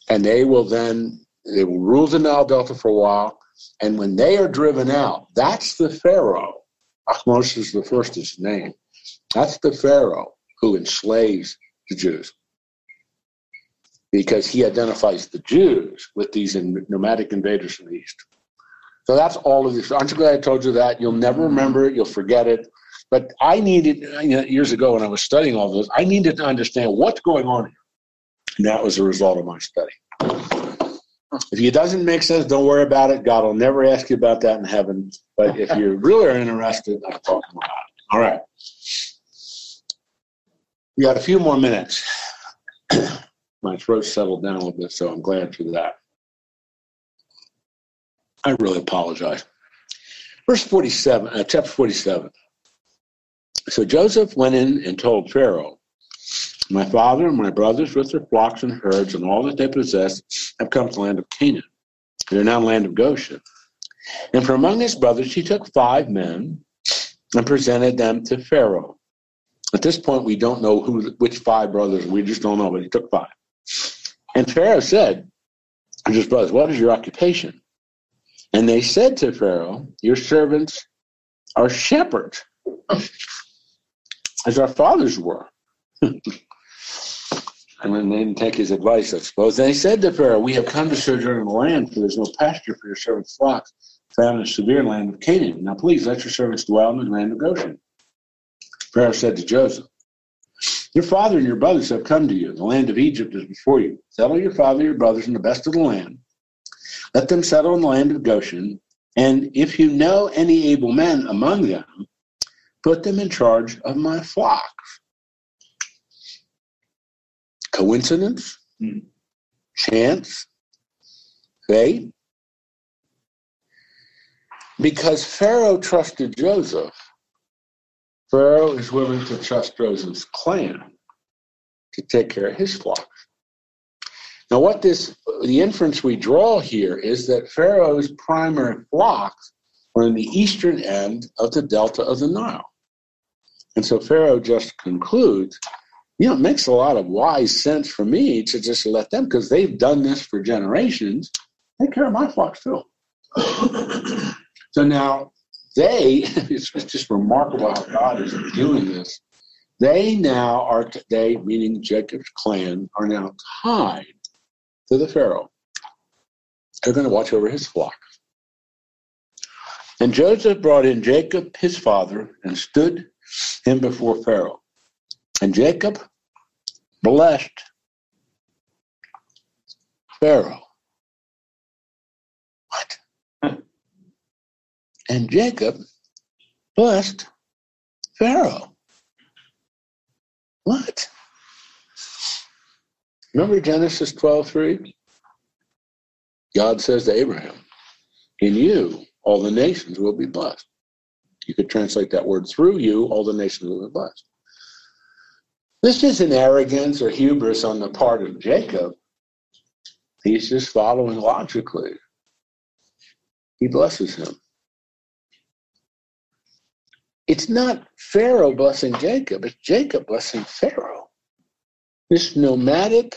And they will then, they will rule the Nile Delta for a while. And when they are driven out, that's the Pharaoh. Ahmose the first is his name. That's the Pharaoh who enslaves the Jews because he identifies the Jews with these nomadic invaders from the east. So that's all of this. Aren't you glad I told you that? You'll never mm-hmm. remember it. You'll forget it. But I needed, you know, years ago when I was studying all this, I needed to understand what's going on here. And that was a result of my study. If it doesn't make sense, don't worry about it. God will never ask you about that in heaven. But if you really are interested, I'll talk about it. All right. We got a few more minutes my throat settled down a little bit, so I'm glad for that. I really apologize. Verse 47, uh, chapter 47. So Joseph went in and told Pharaoh, My father and my brothers with their flocks and herds and all that they possess have come to the land of Canaan. They're now in the land of Goshen. And from among his brothers he took five men and presented them to Pharaoh. At this point, we don't know who, which five brothers. We just don't know, but he took five. And Pharaoh said to his brothers, What is your occupation? And they said to Pharaoh, Your servants are shepherds, as our fathers were. and then they didn't take his advice, I suppose. And they said to Pharaoh, We have come to sojourn in the land, for there's no pasture for your servants' flocks, found in the severe land of Canaan. Now please let your servants dwell in the land of Goshen. Pharaoh said to Joseph, your father and your brothers have come to you. The land of Egypt is before you. Settle your father and your brothers in the best of the land. Let them settle in the land of Goshen. And if you know any able men among them, put them in charge of my flocks. Coincidence? Hmm. Chance? Fate? Because Pharaoh trusted Joseph, Pharaoh is willing to trust Joseph's clan to take care of his flocks. Now, what this, the inference we draw here is that Pharaoh's primary flocks were in the eastern end of the delta of the Nile. And so Pharaoh just concludes, you know, it makes a lot of wise sense for me to just let them, because they've done this for generations, take care of my flocks too. so now they, it's, just remarkable how God is doing this. They now are, they, meaning Jacob's clan, are now tied to the Pharaoh. They're going to watch over his flock. And Joseph brought in Jacob, his father, and stood him before Pharaoh. And Jacob blessed Pharaoh. What? And Jacob blessed Pharaoh. What? Remember Genesis 12 3? God says to Abraham, In you, all the nations will be blessed. You could translate that word through you, all the nations will be blessed. This isn't arrogance or hubris on the part of Jacob. He's just following logically. he blesses him. It's not Pharaoh blessing Jacob, it's Jacob blessing Pharaoh. This nomadic,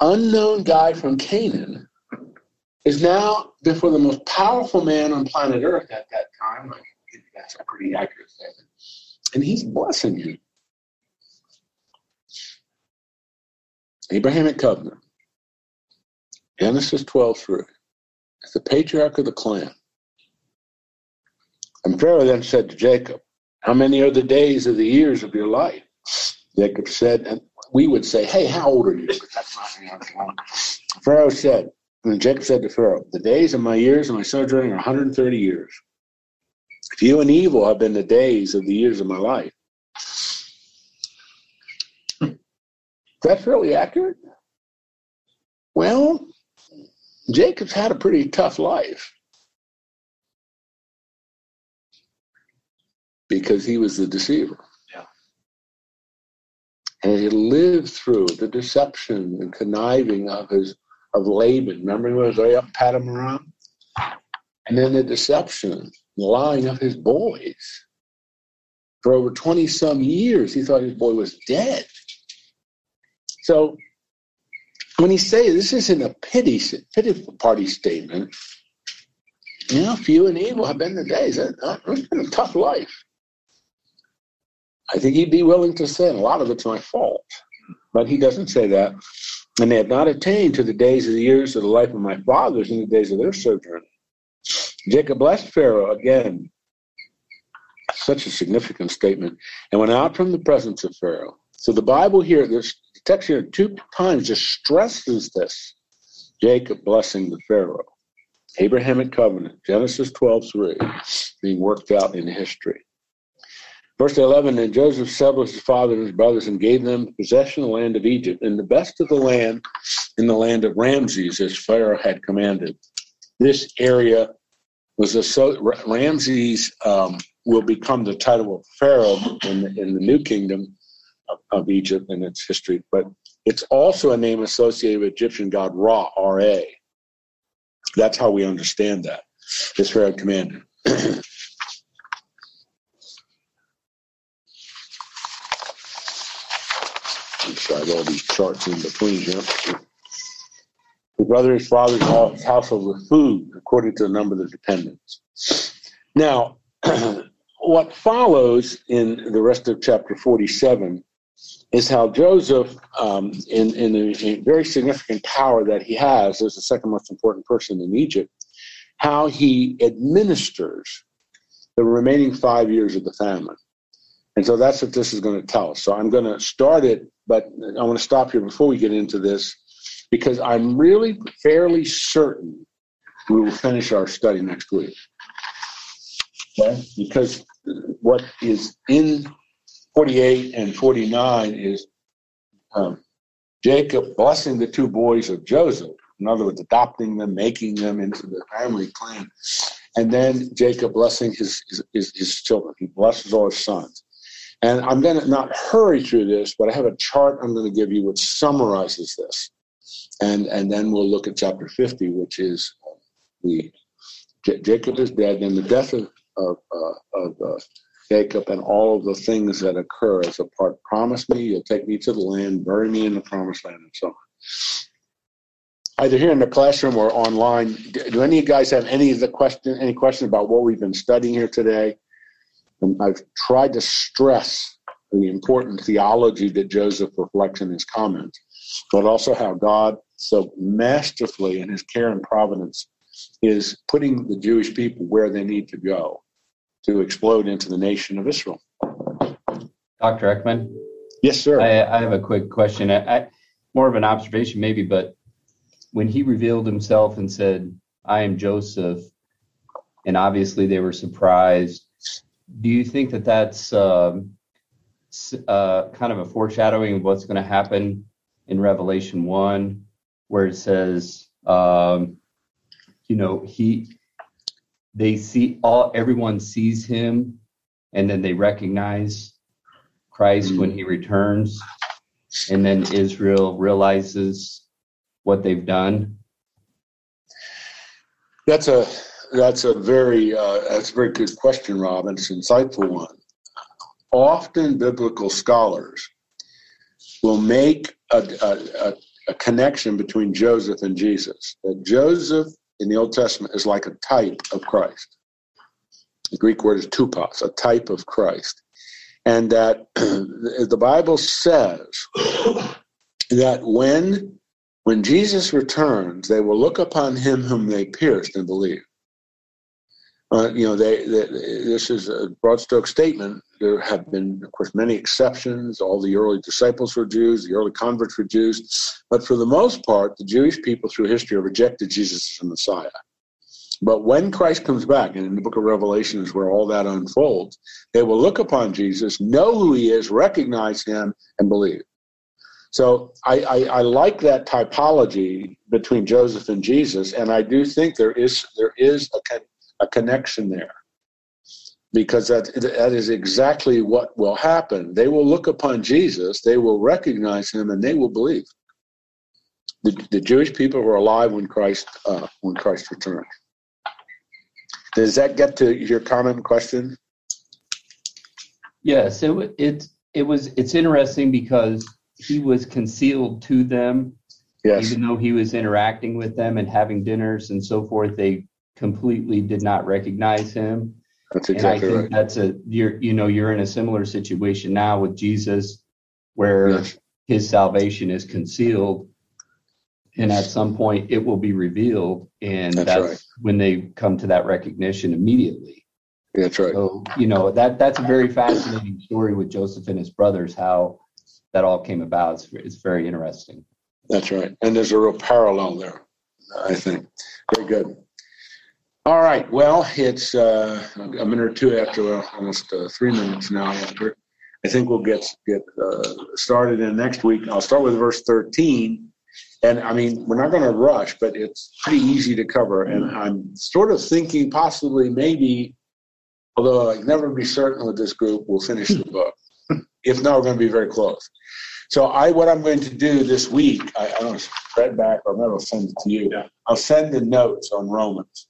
unknown guy from Canaan is now before the most powerful man on planet Earth at that time. That's a pretty accurate statement. And he's blessing him. Abrahamic covenant. Genesis 12 through. As the patriarch of the clan. And Pharaoh then said to Jacob, How many are the days of the years of your life? Jacob said, and we would say, Hey, how old are you? That's Pharaoh said, and Jacob said to Pharaoh, The days of my years of my sojourning are 130 years. Few and evil have been the days of the years of my life. Is that fairly accurate? Well, Jacob's had a pretty tough life because he was the deceiver. Yeah. And he lived through the deception and conniving of his of Laban. Remember he was way up Paddan-aram? And then the deception, the lying of his boys. For over 20 some years, he thought his boy was dead. So when he says this isn't a pity, pity party statement, you know, few and evil have been the days. It's been a tough life. I think he'd be willing to say, a lot of it's my fault. But he doesn't say that. And they have not attained to the days of the years of the life of my fathers in the days of their sojourn. Jacob blessed Pharaoh again. Such a significant statement. And went out from the presence of Pharaoh. So the Bible here, this text here two times just stresses this. Jacob blessing the Pharaoh. Abrahamic covenant, Genesis 12, 3, being worked out in history. Verse 11, and Joseph established his father and his brothers and gave them possession of the land of Egypt and the best of the land in the land of Ramses, as Pharaoh had commanded. This area was a Ramses um, will become the title of Pharaoh in the, in the new kingdom of, of Egypt and its history, but it's also a name associated with Egyptian god Ra, R-A. That's how we understand that. This Pharaoh commanded. all these charts in between here. His brother, his father's household with food according to the number of the dependents. Now, what follows in the rest of chapter 47 is how Joseph, um, in, in a, a, very significant power that he has as the second most important person in Egypt, how he administers the remaining five years of the famine. And so that's what this is going to tell us. So I'm going to start it, but I want to stop here before we get into this because I'm really fairly certain we will finish our study next week. Okay? Because what is in 48 and 49 is um, Jacob blessing the two boys of Joseph. In other words, adopting them, making them into the family clan. And then Jacob blessing his, his, his children. He blesses all his sons. And I'm going to not hurry through this, but I have a chart I'm going to give you which summarizes this. And, and then we'll look at chapter 50, which is the J- Jacob is dead, and the death of, of, uh, of uh, Jacob and all of the things that occur as a part. Promise me you'll take me to the land, bury me in the promised land, and so on. Either here in the classroom or online, do any of you guys have any of the question, any question about what we've been studying here today? And I've tried to stress the important theology that Joseph reflects in his comments, but also how God so masterfully in his care and providence is putting the Jewish people where they need to go to explode into the nation of Israel. Dr. Eckman? Yes, sir. I, I have a quick question. I, I, more of an observation, maybe, but when he revealed himself and said, I am Joseph, and obviously they were surprised, do you think that that's um, uh, kind of a foreshadowing of what's going to happen in Revelation 1, where it says, um, you know, he they see all everyone sees him and then they recognize Christ when he returns and then Israel realizes what they've done? That's a that's a very uh, that's a very good question, Rob, it's an insightful one. Often, biblical scholars will make a, a, a, a connection between Joseph and Jesus. That Joseph in the Old Testament is like a type of Christ. The Greek word is tupos, a type of Christ, and that the Bible says that when when Jesus returns, they will look upon him whom they pierced and believe. Uh, you know, they, they, this is a broad stroke statement. There have been, of course, many exceptions. All the early disciples were Jews, the early converts were Jews. But for the most part, the Jewish people through history have rejected Jesus as the Messiah. But when Christ comes back, and in the book of Revelation is where all that unfolds, they will look upon Jesus, know who he is, recognize him, and believe. So I, I, I, like that typology between Joseph and Jesus, and I do think there is there is a, a connection there because that that is exactly what will happen. They will look upon Jesus, they will recognize him, and they will believe. The, the Jewish people were alive when Christ uh, when Christ returned. Does that get to your comment question? Yes, it it it was it's interesting because he was concealed to them. Yes. Even though he was interacting with them and having dinners and so forth, they completely did not recognize him. That's exactly and I think right. That's a you're you know you're in a similar situation now with Jesus, where yes. his salvation is concealed, and at some point it will be revealed, and that's, that's right. when they come to that recognition immediately. That's right. So you know that that's a very fascinating story with Joseph and his brothers. How that all came about. It's, it's very interesting. That's right. And there's a real parallel there, I think. Very good. All right. Well, it's uh, a minute or two after, uh, almost uh, three minutes now after. I think we'll get get uh, started in next week. I'll start with verse 13. And I mean, we're not going to rush, but it's pretty easy to cover. And I'm sort of thinking possibly, maybe, although I can never be certain with this group, we'll finish the book. if not, we're going to be very close. So I, what I'm going to do this week, I, I don't spread back, or maybe I'll send it to you. Yeah. I'll send the notes on Romans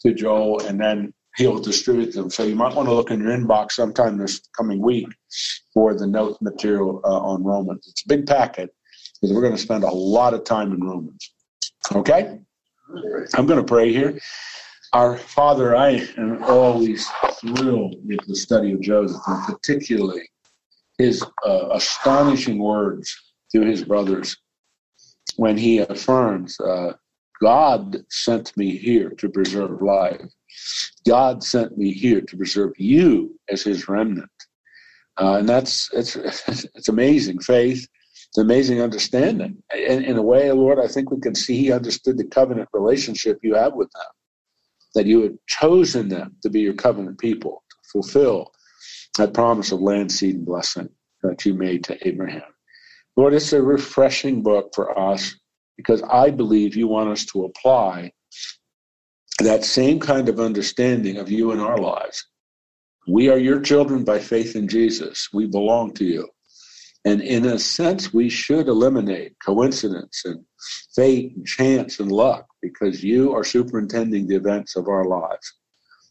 to Joel, and then he'll distribute them. So you might want to look in your inbox sometime this coming week for the note material uh, on Romans. It's a big packet because we're going to spend a lot of time in Romans. Okay? I'm going to pray here. Our Father, I am always thrilled with the study of Joseph, and particularly his uh, astonishing words to his brothers when he affirms, uh, God sent me here to preserve life. God sent me here to preserve you as his remnant. Uh, and that's it's it's amazing faith, it's amazing understanding. And in a way, Lord, I think we can see he understood the covenant relationship you have with them, that you had chosen them to be your covenant people to fulfill that promise of land, seed, and blessing that you made to Abraham. Lord, it's a refreshing book for us because I believe you want us to apply that same kind of understanding of you in our lives. We are your children by faith in Jesus. We belong to you. And in a sense, we should eliminate coincidence and fate and chance and luck because you are superintending the events of our lives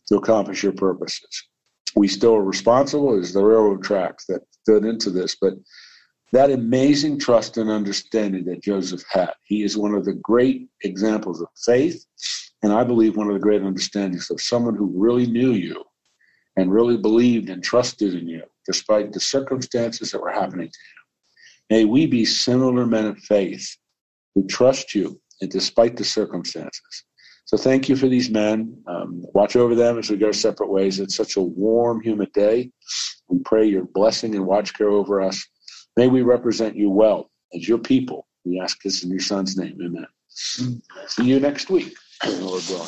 to accomplish your purposes we still are responsible as the railroad tracks that fit into this. But that amazing trust and understanding that Joseph had, he is one of the great examples of faith, and I believe one of the great understandings of someone who really knew you and really believed and trusted in you, despite the circumstances that were happening to him. May we be similar men of faith who trust you and despite the circumstances. So thank you for these men. Um, watch over them as we go separate ways. It's such a warm, humid day. We pray your blessing and watch care over us. May we represent you well as your people. We ask this in your son's name. Amen. See you next week, Lord willing.